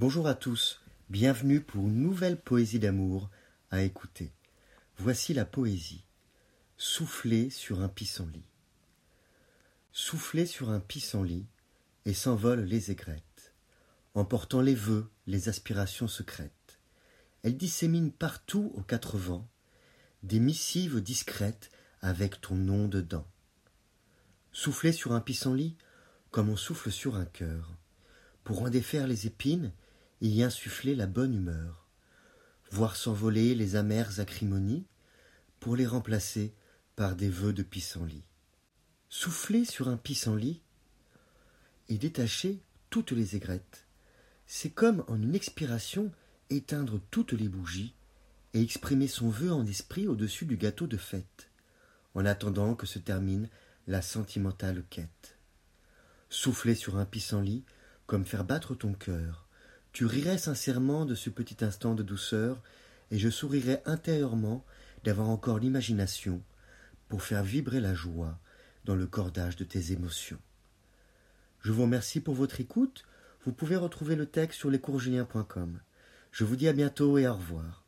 Bonjour à tous, bienvenue pour une nouvelle poésie d'amour à écouter. Voici la poésie. Souffler sur un pissenlit. Souffler sur un pissenlit, et s'envolent les aigrettes, emportant les vœux, les aspirations secrètes. Elles disséminent partout aux quatre vents des missives discrètes avec ton nom dedans. Souffler sur un pissenlit, comme on souffle sur un cœur, pour en défaire les épines y insuffler la bonne humeur, voir s'envoler les amères acrimonies, pour les remplacer par des vœux de pissenlit. Souffler sur un pissenlit et détacher toutes les aigrettes, c'est comme en une expiration éteindre toutes les bougies et exprimer son vœu en esprit au-dessus du gâteau de fête, en attendant que se termine la sentimentale quête. Souffler sur un pissenlit, comme faire battre ton cœur, tu rirais sincèrement de ce petit instant de douceur, et je sourirais intérieurement d'avoir encore l'imagination pour faire vibrer la joie dans le cordage de tes émotions. Je vous remercie pour votre écoute. Vous pouvez retrouver le texte sur lescoursjulien.com. Je vous dis à bientôt et au revoir.